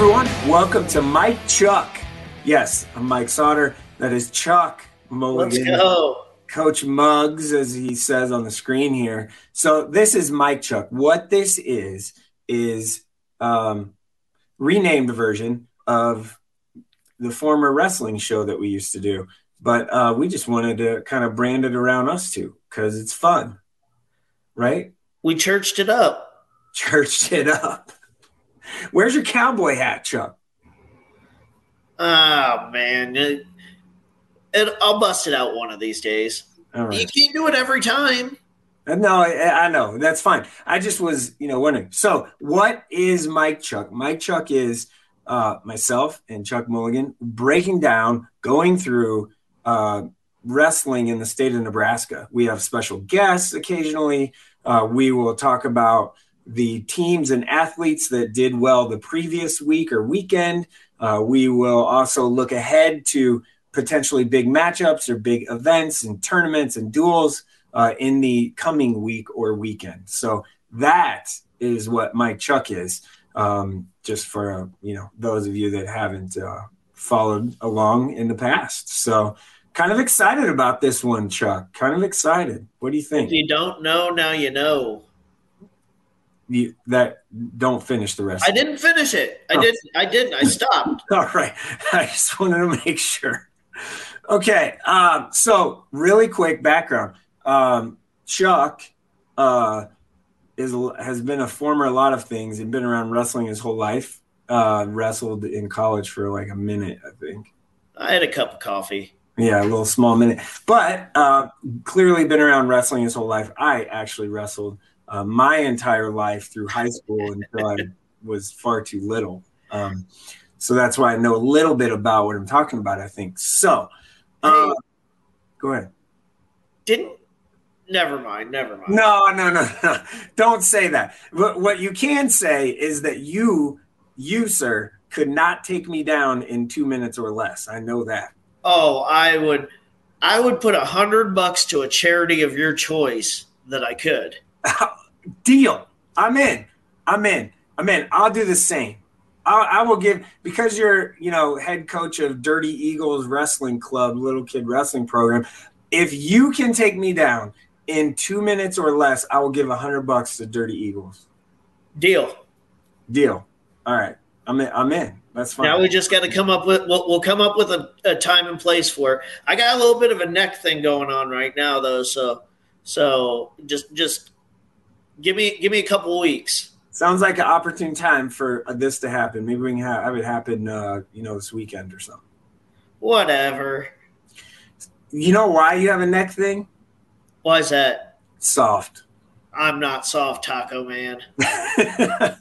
everyone. Welcome to Mike Chuck. Yes, I'm Mike Sautter. That is Chuck Mulligan. Let's go. Coach Muggs, as he says on the screen here. So this is Mike Chuck. What this is is um, renamed version of the former wrestling show that we used to do, but uh, we just wanted to kind of brand it around us too because it's fun, right? We churched it up. Churched it up. Where's your cowboy hat, Chuck? Oh man, it, it, I'll bust it out one of these days. Right. You can't do it every time. Uh, No, I, I know that's fine. I just was, you know, wondering. So, what is Mike Chuck? Mike Chuck is uh, myself and Chuck Mulligan breaking down, going through uh, wrestling in the state of Nebraska. We have special guests occasionally. Uh, we will talk about the teams and athletes that did well the previous week or weekend. Uh, we will also look ahead to potentially big matchups or big events and tournaments and duels uh, in the coming week or weekend. So that is what Mike Chuck is. Um, just for uh, you know those of you that haven't uh, followed along in the past. So kind of excited about this one, Chuck. Kind of excited. What do you think? If you don't know, now you know. You, that don't finish the rest. I didn't finish it. I Oh. didn't. I didn't. I stopped. All right. I just wanted to make sure. Okay. Um, so, really quick background. Um, Chuck uh, is has been a former a lot of things. He's been around wrestling his whole life. Uh, wrestled in college for like a minute, I think. I had a cup of coffee. Yeah, a little small minute, but uh, clearly been around wrestling his whole life. I actually wrestled uh, my entire life through high school until I was far too little. Um, so that's why I know a little bit about what I'm talking about. I think so. Uh, go ahead. Didn't. Never mind. Never mind. No, no, no, no. Don't say that. What, what you can say is that you, you, sir, could not take me down in two minutes or less. I know that. Oh, I would. I would put a hundred bucks to a charity of your choice that I could. Deal. I'm in. I'm in. I'm in. I'll do the same. I'll, I will give because you're, you know, head coach of Dirty Eagles Wrestling Club, little kid wrestling program. If you can take me down in two minutes or less, I will give a hundred bucks to Dirty Eagles. Deal. Deal. All right. I'm in. I'm in. That's fine. Now we just got to come up with. We'll, we'll come up with a, a time and place for it. I got a little bit of a neck thing going on right now, though. So, so just just give me give me a couple weeks. Sounds like an opportune time for this to happen. Maybe we can have, have it happen, uh, you know, this weekend or something. Whatever. You know why you have a neck thing? Why is that? Soft. I'm not soft, Taco Man.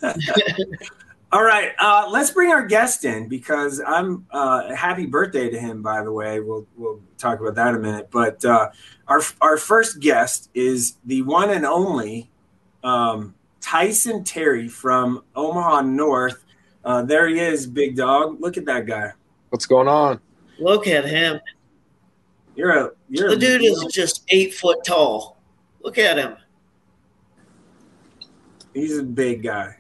All right, uh, let's bring our guest in because I'm uh, happy birthday to him. By the way, we'll we'll talk about that in a minute. But uh, our our first guest is the one and only um, Tyson Terry from Omaha North. Uh, there he is, big dog. Look at that guy. What's going on? Look at him. You're a you're The a dude is just eight foot tall. Look at him. he's a big guy,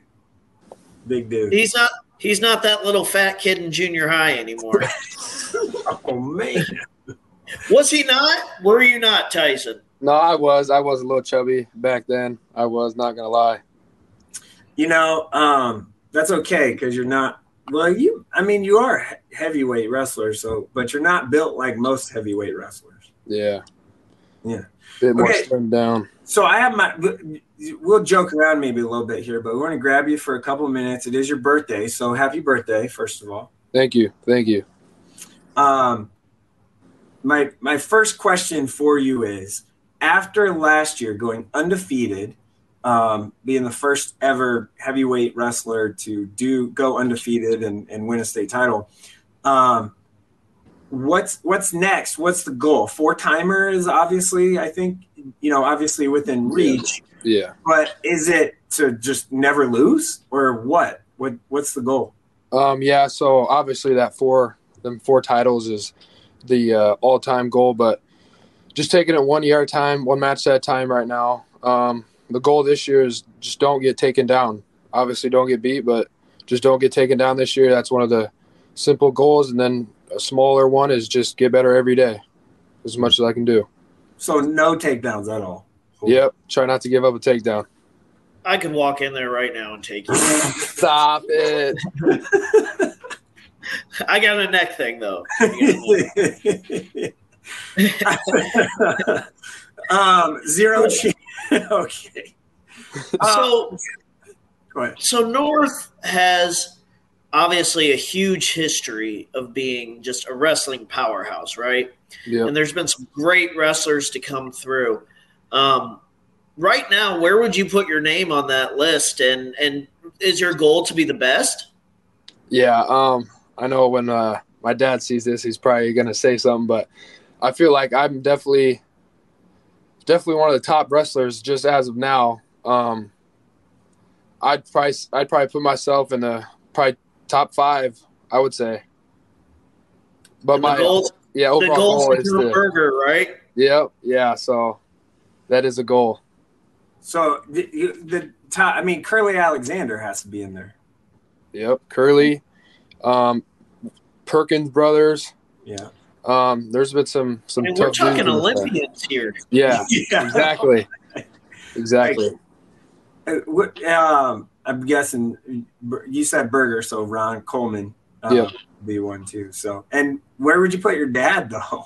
big dude. He's not. He's not that little fat kid in junior high anymore. oh man. Was he not? Were you not, Tyson? No, I was. I was a little chubby back then. I was not gonna lie. You know, um, that's okay because you're not. Well, you. I mean, you are heavyweight wrestler, so but you're not built like most heavyweight wrestlers. Yeah. Yeah. Bit more Okay. slimmed down. So I have my. We'll joke around maybe a little bit here, but we want to grab you for a couple of minutes. It is your birthday, so happy birthday, first of all. Thank you. Thank you. Um, my my first question for you is: After last year going undefeated, um, being the first ever heavyweight wrestler to do go undefeated and, and win a state title, um, what's what's next? What's the goal? Four timer is obviously, I think, you know, obviously within reach. Yeah. But is it to just never lose, or what? What what's the goal? Um, yeah, so obviously that four them four titles is the uh, all time goal, but just taking it one year at a time, one match at a time right now. Um, the goal this year is just don't get taken down. Obviously don't get beat, but just don't get taken down this year. That's one of the simple goals, and then a smaller one is just get better every day, as much as I can do. So no takedowns at all. Yep, try not to give up a takedown. I can walk in there right now and take you. Stop it. I got a neck thing though. um, zero chance. okay. So go ahead. So North has obviously a huge history of being just a wrestling powerhouse, right? Yep. And there's been some great wrestlers to come through. Um, right now, where would you put your name on that list? And and is your goal to be the best? Yeah, um, I know when uh, my dad sees this, he's probably gonna say something, but I feel like I'm definitely, definitely one of the top wrestlers just as of now. Um, I'd probably, I'd probably put myself in the probably top five. I would say. But the my goal, yeah the overall goal is to burger, right? yep yeah so that is a goal. So the, the top, I mean, Curly Alexander has to be in there. Yep, Curly, um, Perkins brothers. Yeah. Um, there's been some some And tough we're talking dudes in. Olympians here. Yeah, yeah. exactly. Exactly. Uh, what, um, I'm guessing you said Burger, so Ron Coleman. Uh, Yeah. Be one too. So, and where would you put your dad though?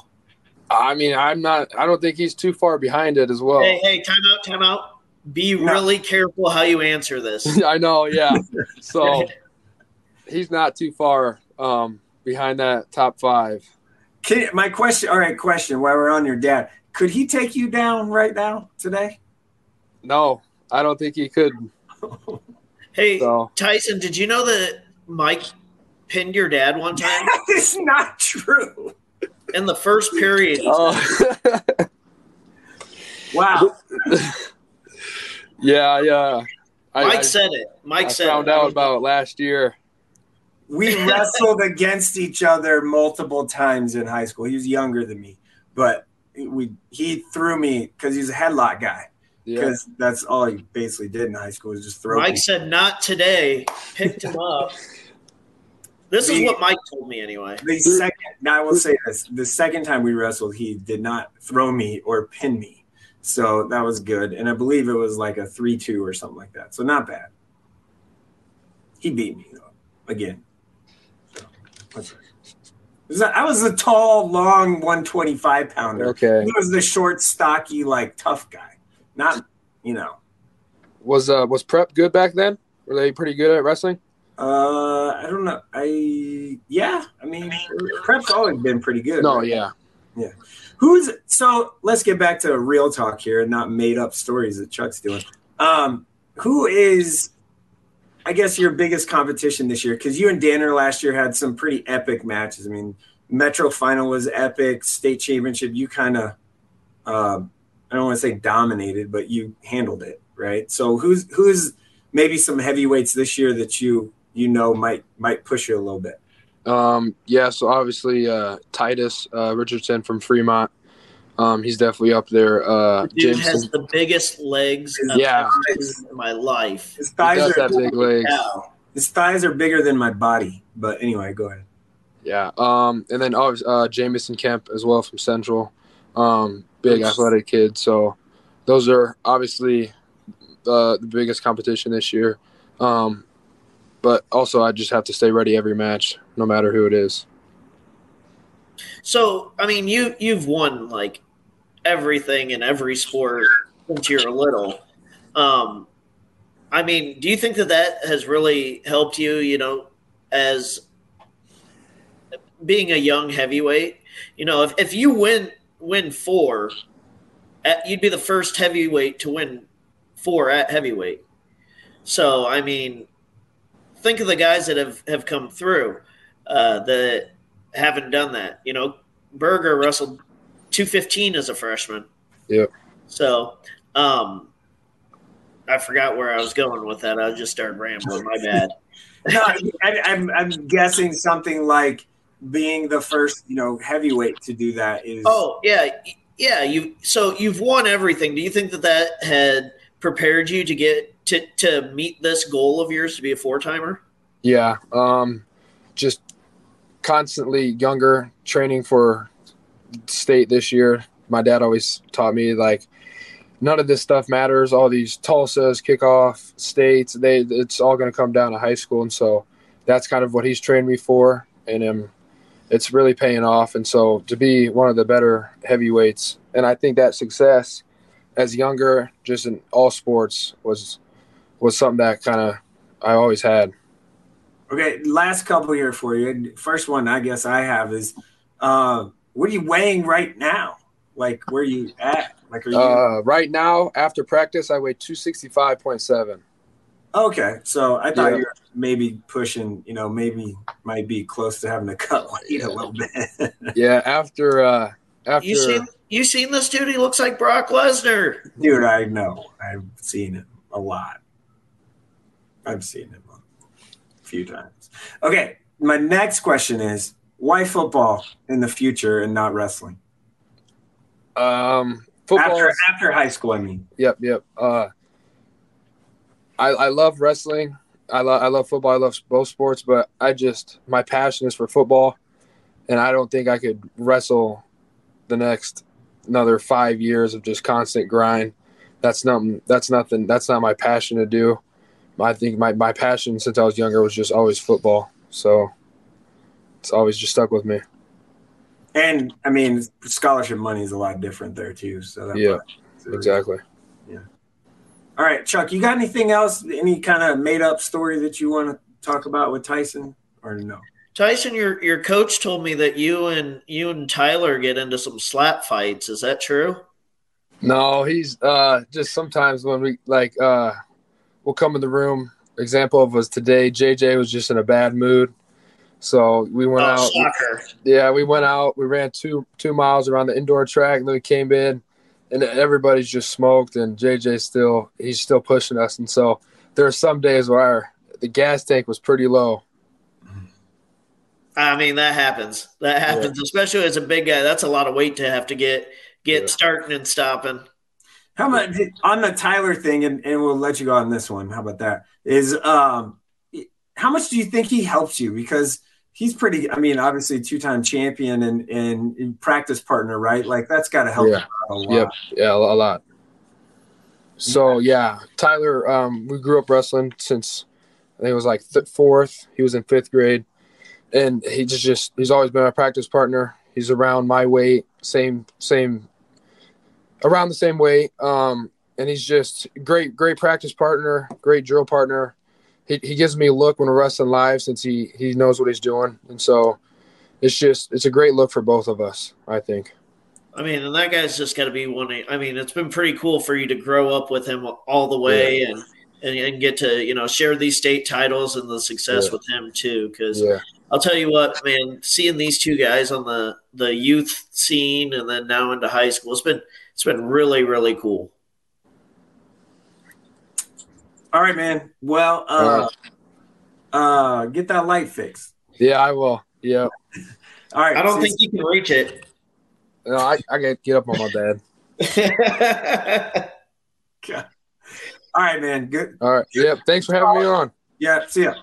I mean, I'm not. I don't think he's too far behind it as well. Hey, hey, time out, time out. Be No. really careful how you answer this. I know. Yeah. So he's not too far um, behind that top five. Can, my question. All right, question. While we're on your dad, could he take you down right now today? No, I don't think he could. Hey, So Tyson, did you know that Mike pinned your dad one time that is not true. in the first period? oh, Wow. yeah, yeah. I, Mike I, said it. Mike I said found it. out about last year. We wrestled against each other multiple times in high school. He was younger than me, but we he threw me because he's a headlock guy. Yeah. Because that's all he basically did in high school was just throw. Mike people. said not today. Picked him up. This is what Mike told me anyway. The second, now I will say this: the second time we wrestled, he did not throw me or pin me, so that was good. And I believe it was like a three-two or something like that, so not bad. He beat me though again. So, that's right. Was that- I was a tall, long, one twenty-five pounder. Okay. He was the short, stocky, like tough guy. Not, you know. Was uh was prep good back then? Were they pretty good at wrestling? Uh, I don't know. I yeah. I mean, prep's always been pretty good. No, right? yeah. Who's so? Let's get back to real talk here, and not made up stories that Chuck's doing. Um, who is, I guess, your biggest competition this year? Because you and Danner last year had some pretty epic matches. I mean, Metro final was epic. State championship, you kind of, um, I don't want to say dominated, but you handled it right. So who's who's maybe some heavyweights this year that you you know might might push you a little bit? Um, yeah, so obviously uh, Titus uh, Richardson from Fremont, um, he's definitely up there. Uh, Dude Jameson, has the biggest legs I've Yeah. in my life. His he thighs does are have big legs. Yeah. his thighs are bigger than my body. But anyway, go ahead. Yeah, um, and then obviously uh, Jamison Kemp as well from Central, um, big athletic kid. So those are obviously uh, the biggest competition this year. Um, but also, I just have to stay ready every match, no matter who it is. So, I mean, you you've won like everything in every sport since you're a little. Um, I mean, do you think that that has really helped you? You know, as being a young heavyweight, you know, if, if you win win four, at, you'd be the first heavyweight to win four at heavyweight. So, I mean, think of the guys that have have come through uh, that haven't done that. You know, Berger wrestled 215 as a freshman. Yeah. So, um, I forgot where I was going with that. I just started rambling. My bad. No, I, I'm I'm guessing something like being the first, you know, heavyweight to do that is. Oh yeah, yeah. You so you've won everything. Do you think that that had prepared you to get to to meet this goal of yours to be a four timer? Yeah, um, just constantly younger, training for state this year. My dad always taught me like none of this stuff matters. All these Tulsas, kickoff states, they it's all going to come down to high school, and so that's kind of what he's trained me for, and um, it's really paying off. And so to be one of the better heavyweights, and I think that success as younger, just in all sports, was was something that kind of I always had. Okay, last couple here for you. First one I guess I have is, uh, what are you weighing right now? Like where are you at? Like are you uh, right now after practice? I weigh two sixty five point seven. Okay, so I thought Yeah. you were maybe pushing. You know, maybe might be close to having to cut weight a little bit. Yeah, after uh, after You seen you seen this dude? He looks like Brock Lesnar. Dude, I know. I've seen it a lot. I've seen it a few times. Okay, my next question is why football in the future and not wrestling? um football. After after high school, I mean. Yep, yep. Uh, I I love wrestling. I love I love football. I love both sports, but I just my passion is for football, and I don't think I could wrestle the next another five years of just constant grind. That's nothing. That's nothing. That's not my passion to do. I think my my passion since I was younger was just always football. So it's always just stuck with me. And I mean, scholarship money is a lot different there too. So that Yeah, part- Exactly. All right, Chuck, you got anything else? Any kind of made up story that you want to talk about with Tyson, or no? Tyson, your your coach told me that you and you and Tyler get into some slap fights. Is that true? No, he's uh just sometimes when we like uh we'll come in the room. Example of was today JJ was just in a bad mood. So we went Oh, out soccer. yeah, we went out, we ran two two miles around the indoor track, and then we came in and everybody's just smoked and JJ still he's still pushing us and so there are some days where our, the gas tank was pretty low. I mean, that happens. That happens, especially as a big guy. That's a lot of weight to have to get get Yeah. starting and stopping. How about on the Tyler thing, and, and we'll let you go on this one. How about that? Is um, how much do you think he helps you? Because he's pretty. I mean, obviously two time champion and and practice partner, right? Like that's got to help Yeah. a lot. Yep. Yeah, a lot. So yeah, Tyler, um, we grew up wrestling since I think it was like th- fourth. He was in fifth grade, and he just just he's always been my practice partner. He's around my weight, same same, around the same weight. Um, and he's just great, great practice partner, great drill partner. He he gives me a look when we're wrestling live since he he knows what he's doing, and so it's just it's a great look for both of us. I think. I mean, and that guy's just got to be one. I mean, it's been pretty cool for you to grow up with him all the way and, and and get to you know share these state titles and the success Yeah. with him too. Because Yeah. I'll tell you what, man, seeing these two guys on the the youth scene and then now into high school, it's been it's been really really cool. All right, man. Well, uh, uh, get that light fixed. Yeah, I will. Yeah. All right. I don't think you can reach it. No, I, I get get up on my bed. All right, man. Good. All right. Yep. Thanks for having me on. Yeah. See ya.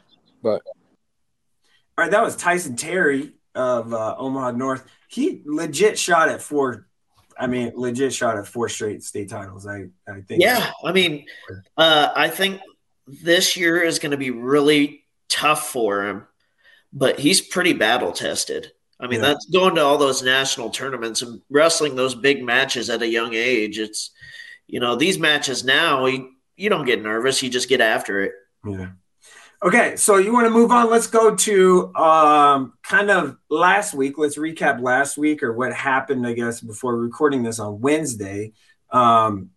Bye. All right. That was Tyson Terry of uh, Omaha North. He legit shot at four. I mean, legit shot at four straight state titles. I, I think. yeah, I mean, uh, I think this year is going to be really tough for him, but he's pretty battle tested. I mean, Yeah. that's going to all those national tournaments and wrestling those big matches at a young age. It's, you know, these matches now, you, you don't get nervous, you just get after it. Yeah. Okay, so you want to move on? Let's go to um, kind of last week. Let's recap last week or what happened, I guess, before recording this on Wednesday, um,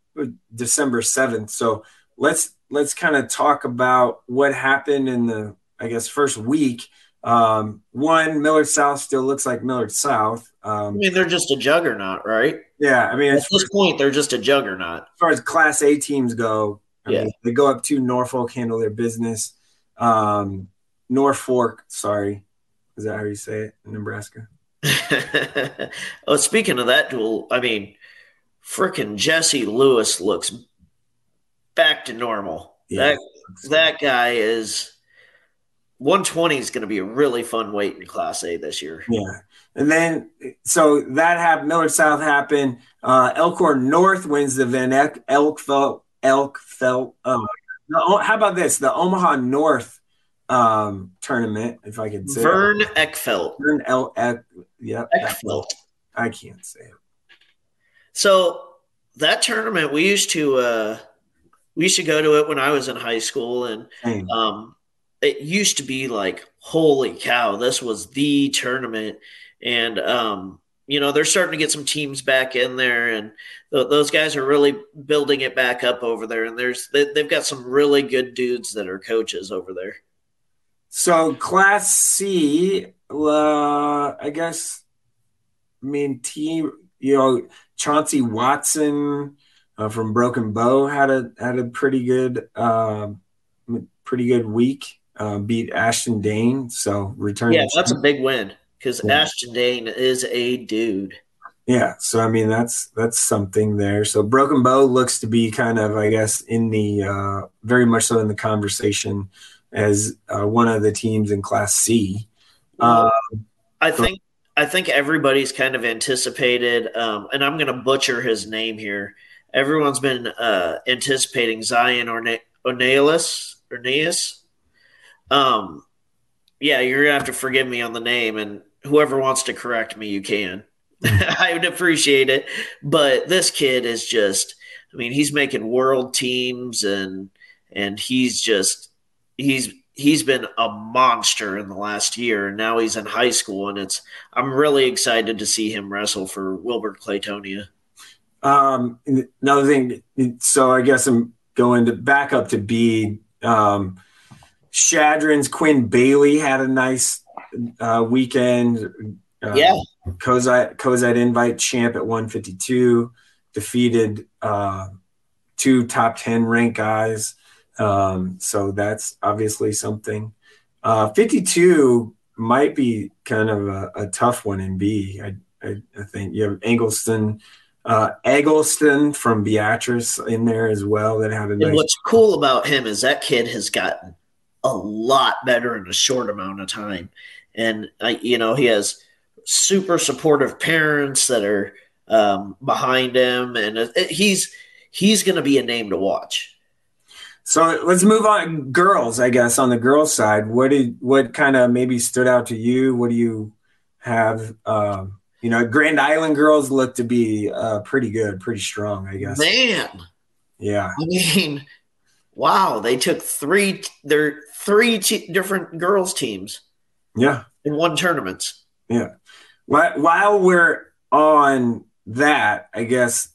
December seventh. So let's let's kind of talk about what happened in the, I guess, first week. Um, one, Millard South still looks like Millard South. I Um, mean, they're just a juggernaut, right? yeah, I mean, At this point, they're just a juggernaut. As far as Class A teams go, I Yeah. mean, they go up to Norfolk, handle their business. Um, Norfolk, sorry, is that how you say it in Nebraska? oh, speaking of that duel, I mean, freaking Jesse Lewis looks back to normal. That that guy is 120 is going to be a really fun weight in Class A this year. Yeah. And then, so that happened. Millard South happened. Uh, Elkhorn North wins the Van Elk, Elkfelt, Elkfelt. Oh, how about this? The Omaha North um, tournament, if I could say Vern Eckfeld. Vern L. Eck, yep. Eckfeld. I can't say it. So that tournament, we used to uh, we used to go to it when I was in high school, and um, it used to be like, holy cow, this was the tournament, and um, you know they're starting to get some teams back in there, and th- those guys are really building it back up over there, and there's they, they've got some really good dudes that are coaches over there. So Class C, uh, I guess. I mean, team. You know, Chauncey Watson uh, from Broken Bow had a had a pretty good, uh, pretty good week. Uh, beat Ashton Dane, so return. Yeah, that's a big win because Yeah. Ashton Dane is a dude. Yeah, so I mean that's that's something there. So Broken Bow looks to be kind of, I guess, in the uh, very much so in the conversation as uh, one of the teams in Class C. Uh, I think I think everybody's kind of anticipated, um, and I'm going to butcher his name here. Everyone's been uh, anticipating Zion Orne- Ornelas Orneas. Um, yeah, you're gonna have to forgive me on the name, and whoever wants to correct me, you can. I would appreciate it. But this kid is just, I mean, he's making world teams, and and he's just he's he's been a monster in the last year and now he's in high school and it's i'm really excited to see him wrestle for wilber clatonia Um, another thing, so I guess I'm going to back up to B. Um, Chadron's Quinn Bailey had a nice uh, weekend. Uh, yeah Cozad, Cozad invite champ at 152, defeated uh, two top 10 ranked guys. Um, so that's obviously something. Uh, 52 might be kind of a, a tough one in B. I, I, I think you have Eggleston, uh, Eggleston from Beatrice in there as well that had a and nice. what's cool about him is that kid has gotten a lot better in a short amount of time and I, you know he has super supportive parents that are um, behind him and it, it- he's he's going to be a name to watch So let's move on. Girls, I guess, on the girls' side, what did what kind of maybe stood out to you? What do you have? Um, you know, Grand Island girls look to be uh, pretty good, pretty strong, I guess. man Yeah, I mean, wow! They took three. They're three t- different girls teams yeah. in one tournament. While, while we're on that, I guess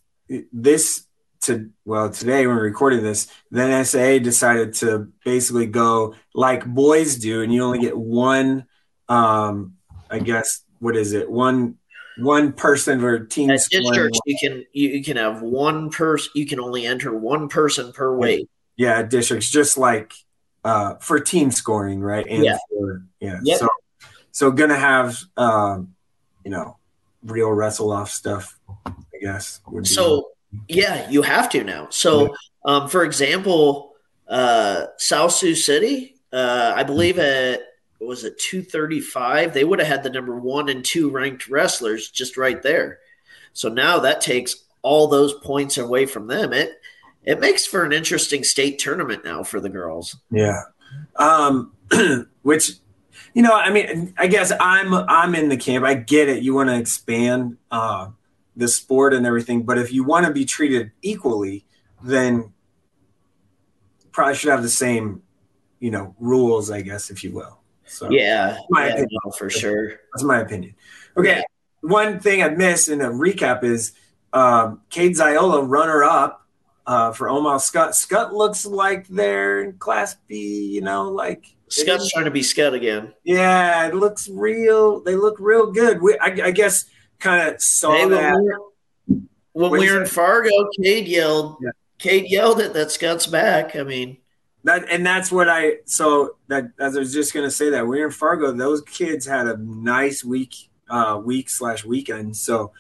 this to well today when we're recording this, the NSAA decided to basically go like boys do, and you only get one. Um, I guess what is it? One one person or team At scoring. you can you, you can have one person. You can only enter one person per weight. Yeah, districts just like uh, for team scoring, right? And Yeah. for yeah. Yep. So so gonna have um, you know real wrestle off stuff, I guess. would be- So yeah, you have to now. So um, for example, uh, South Sioux City, uh, I believe at was it two thirty five, they would have had the number one and two ranked wrestlers just right there. So now that takes all those points away from them. It it makes for an interesting state tournament now for the girls. Yeah. Um, which, you know, I mean, I guess I'm I'm in the camp. I get it. You want to expand uh, the sport and everything, but if you want to be treated equally, then probably should have the same, you know, rules. I guess, if you will. So Yeah, My yeah, opinion. no, for sure. that's my opinion. Okay. One thing I missed in a recap is um, Cade Ziola, runner up uh, for Omaha Skutt. Skutt looks like they're Class B, you know, like Skutt's trying to be Skutt again. Yeah, it looks real. They look real good. We, I, I guess, kind of saw Hey, when that. we were, when we were in? Fargo, Cade yelled. Yeah. Cade yelled it that Skutt's back. I mean, That and that's what I. So that as I was just gonna say that we're in Fargo. Those kids had a nice week, uh, week slash weekend. So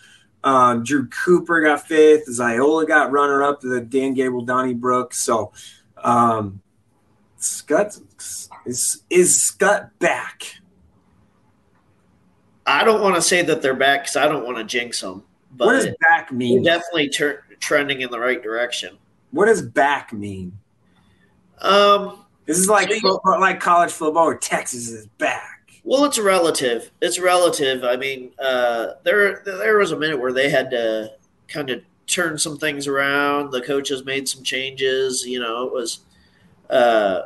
um, Drew Cooper got fifth. Ziola got runner up to the Dan Gable Donnie Donnybrook. So um, Skutt is is Skutt back? I don't want to say that they're back because I don't want to jinx them. But what does back they're mean? definitely tur- trending in the right direction. What does back mean? Um, This is like So you- like college football, where Texas is back. Well, it's relative. It's relative. I mean, uh, there there was a minute where they had to kind of turn some things around. The coaches made some changes. You know, it was. Uh,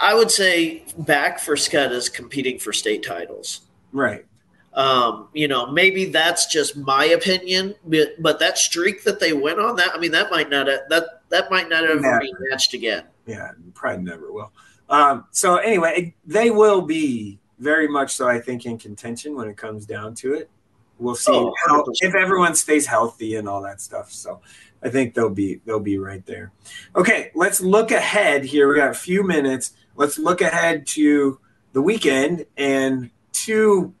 I would say back for Skutt is competing for state titles. Right. Um, you know, maybe that's just my opinion, but, but that streak that they went on, that I mean, that might not have, that that might not ever Never. be matched again. Yeah, probably never will. Um, so anyway, they will be very much so. I think in contention when it comes down to it. We'll see Oh, how, if everyone stays healthy and all that stuff. So I think they'll be they'll be right there. Okay, let's look ahead here. We got a few minutes. Let's look ahead to the weekend and two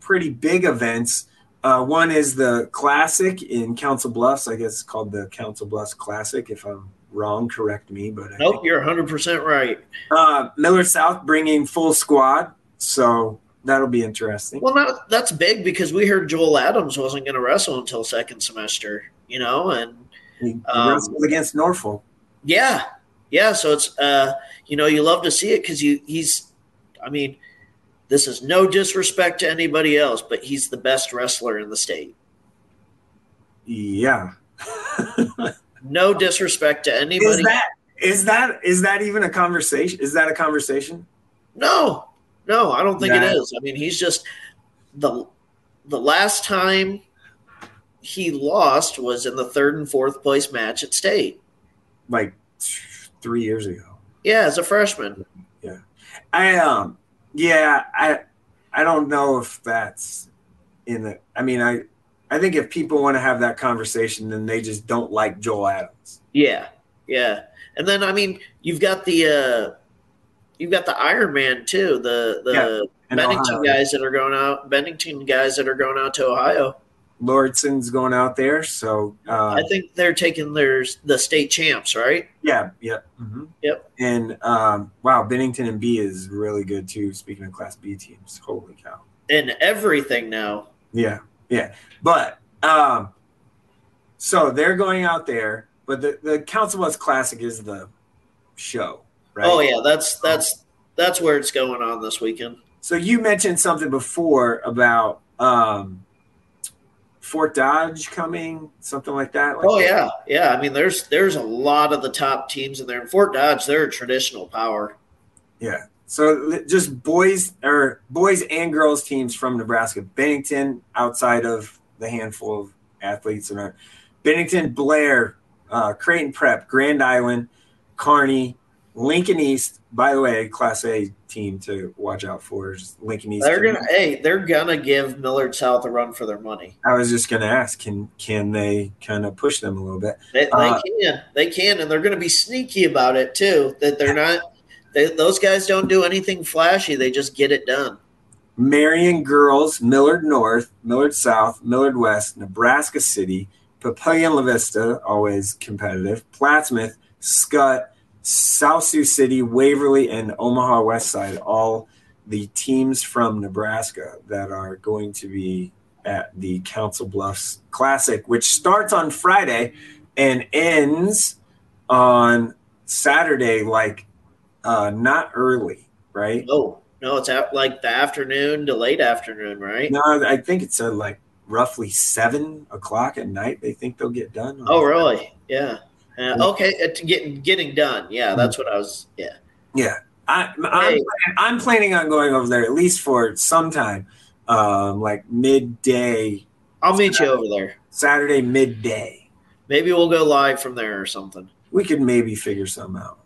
pretty big events. Uh, one is the Classic in Council Bluffs. I guess it's called the Council Bluffs Classic. If I'm wrong, correct me. But I Nope, you're 100 percent right. uh, Millard South bringing full squad, so that'll be interesting. Well, that's big because we heard Joel Adams wasn't going to wrestle until second semester. You know, and He, he um, wrestled against Norfolk. yeah, yeah. So it's uh, you know, you love to see it because you he's, I mean, this is no disrespect to anybody else, but he's the best wrestler in the state. Yeah. No disrespect to anybody. is that is that is that even a conversation? Is that a conversation? No, no, I don't think That- it is. I mean, he's just the the last time he lost was in the third and fourth place match at state. Like three years ago. Yeah, as a freshman. Yeah, I um yeah I I don't know if that's in the. I mean I I think if people want to have that conversation, then they just don't like Joel Adams. Yeah, yeah. And then I mean, you've got the uh you've got the Iron Man too, the the And Bennington Ohio. guys that are going out Bennington guys that are going out to Ohio. Lordson's going out there, so uh, I think they're taking their the state champs, right? Yeah, yep, hmm Yep. And um, wow, Bennington and B is really good too. Speaking of Class B teams, holy cow! And everything now. Yeah, yeah. But um, so they're going out there, but the the Council Bluffs Classic is the show, right? Oh yeah, that's that's that's where it's going on this weekend. So you mentioned something before about um, Fort Dodge coming, something like that. Like Oh yeah, yeah. I mean, there's there's a lot of the top teams in there. And Fort Dodge, they're a traditional power. Yeah. So just boys or boys and girls teams from Nebraska. Bennington, outside of the handful of athletes around. Bennington, Blair, uh, Creighton Prep, Grand Island, Kearney, Lincoln East. By the way, Class A team to watch out for is Lincoln East. They're gonna hey, they're gonna give Millard South a run for their money. I was just going to ask, can can they kind of push them a little bit? They, they Uh, can, they can, and they're gonna be sneaky about it too. That they're not. They, those guys don't do anything flashy. They just get it done. Marian Girls, Millard North, Millard South, Millard West, Nebraska City, Papillion La Vista, always competitive, Plattsmouth, Skutt, South Sioux City, Waverly, and Omaha West Side, all the teams from Nebraska that are going to be at the Council Bluffs Classic, which starts on Friday and ends on Saturday, like uh, not early, right? No, no, it's at like the afternoon to late afternoon, right? No, I think it's at like roughly seven o'clock at night. They think they'll get done. Oh, really? Yeah. Uh, okay, it's getting getting done. Yeah, Mm-hmm. that's what I was. Yeah. Yeah, I, I'm Hey. I'm planning on going over there at least for some time, um, like midday I'll meet you over there. Saturday midday. Maybe we'll go live from there or something. We could maybe figure something out.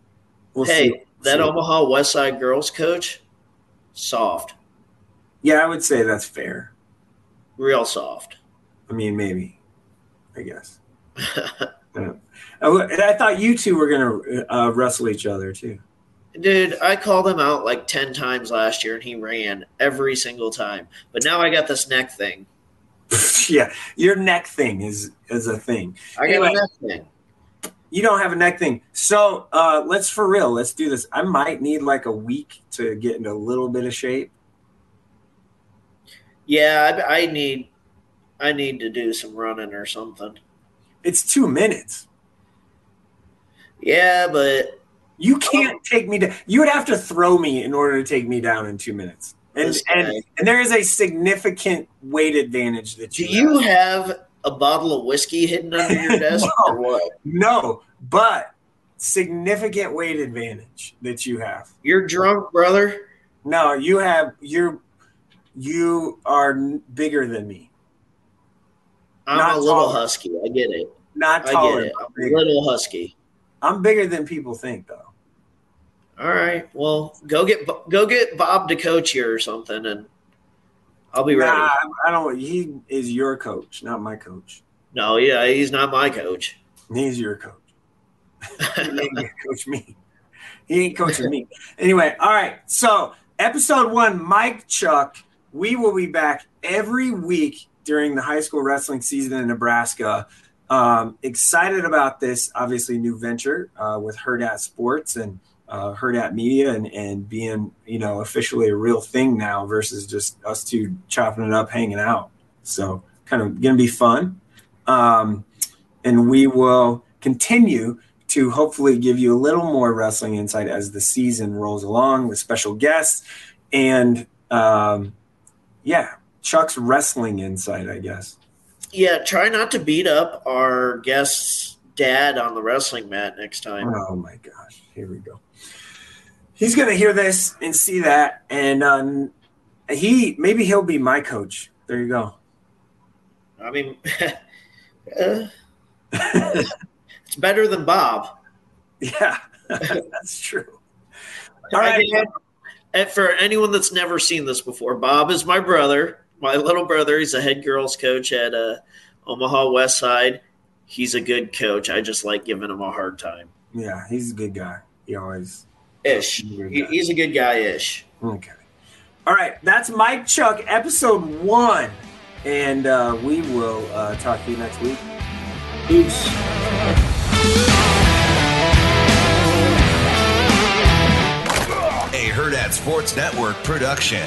We'll hey, see. That. Omaha West Side girls coach, soft, Yeah, I would say that's fair. real soft. I mean, maybe. I guess. Yeah. I, w- and I thought you two were gonna uh, wrestle each other too. Dude, I called him out like 10 times last year and he ran every single time. But now I got this neck thing. yeah, your neck thing is is a thing. I got Anyway. a neck thing. You don't have a neck thing. So uh, let's for real. Let's do this. I might need like a week to get into a little bit of shape. Yeah, I, I need I need to do some running or something. It's two minutes. Yeah, but You can't take me down. You would have to throw me in order to take me down in two minutes. And and, and there is a significant weight advantage that you. do you you have. A bottle of whiskey hidden under your desk No. or what? No, but significant weight advantage that you have. You're drunk, brother. No, you have you're you are bigger than me. I'm Not a little taller. husky. I get it. Not I get it. I'm I'm a little husky. I'm bigger than people think, though. All right. Well, go get go get Bob to coach you or something, and I'll be ready. Nah, I- don't. He is your coach, not my coach. No, yeah, he's not my coach. He's your coach. He ain't coach me. He ain't coaching me. Anyway, all right. So, episode one, Mike Chuck. We will be back every week during the high school wrestling season in Nebraska. Um, excited about this, obviously, new venture uh, with Hurrdat Sports and uh, Hurrdat Media and, and being, you know, officially a real thing now versus just us two chopping it up, hanging out. So, kind of going to be fun. Um, and we will continue to hopefully give you a little more wrestling insight as the season rolls along with special guests and um, yeah chuck's wrestling insight i guess Yeah, try not to beat up our guest's dad on the wrestling mat next time. oh my gosh here we go he's gonna hear this and see that and um, he maybe he'll be my coach there you go I mean, uh, it's better than Bob. yeah that's true all right mean, and for anyone that's never seen this before, Bob is my brother, my little brother. He's a head girls coach at uh, Omaha West Side. He's a good coach. I just like giving him a hard time. yeah he's a good guy he always Ish. He's a good He- guy. He's a good guy. Ish. Okay. All right. That's Mike Chuck, episode one. And uh, we will uh, talk to you next week. Peace. A Hurrdat Sports Network production.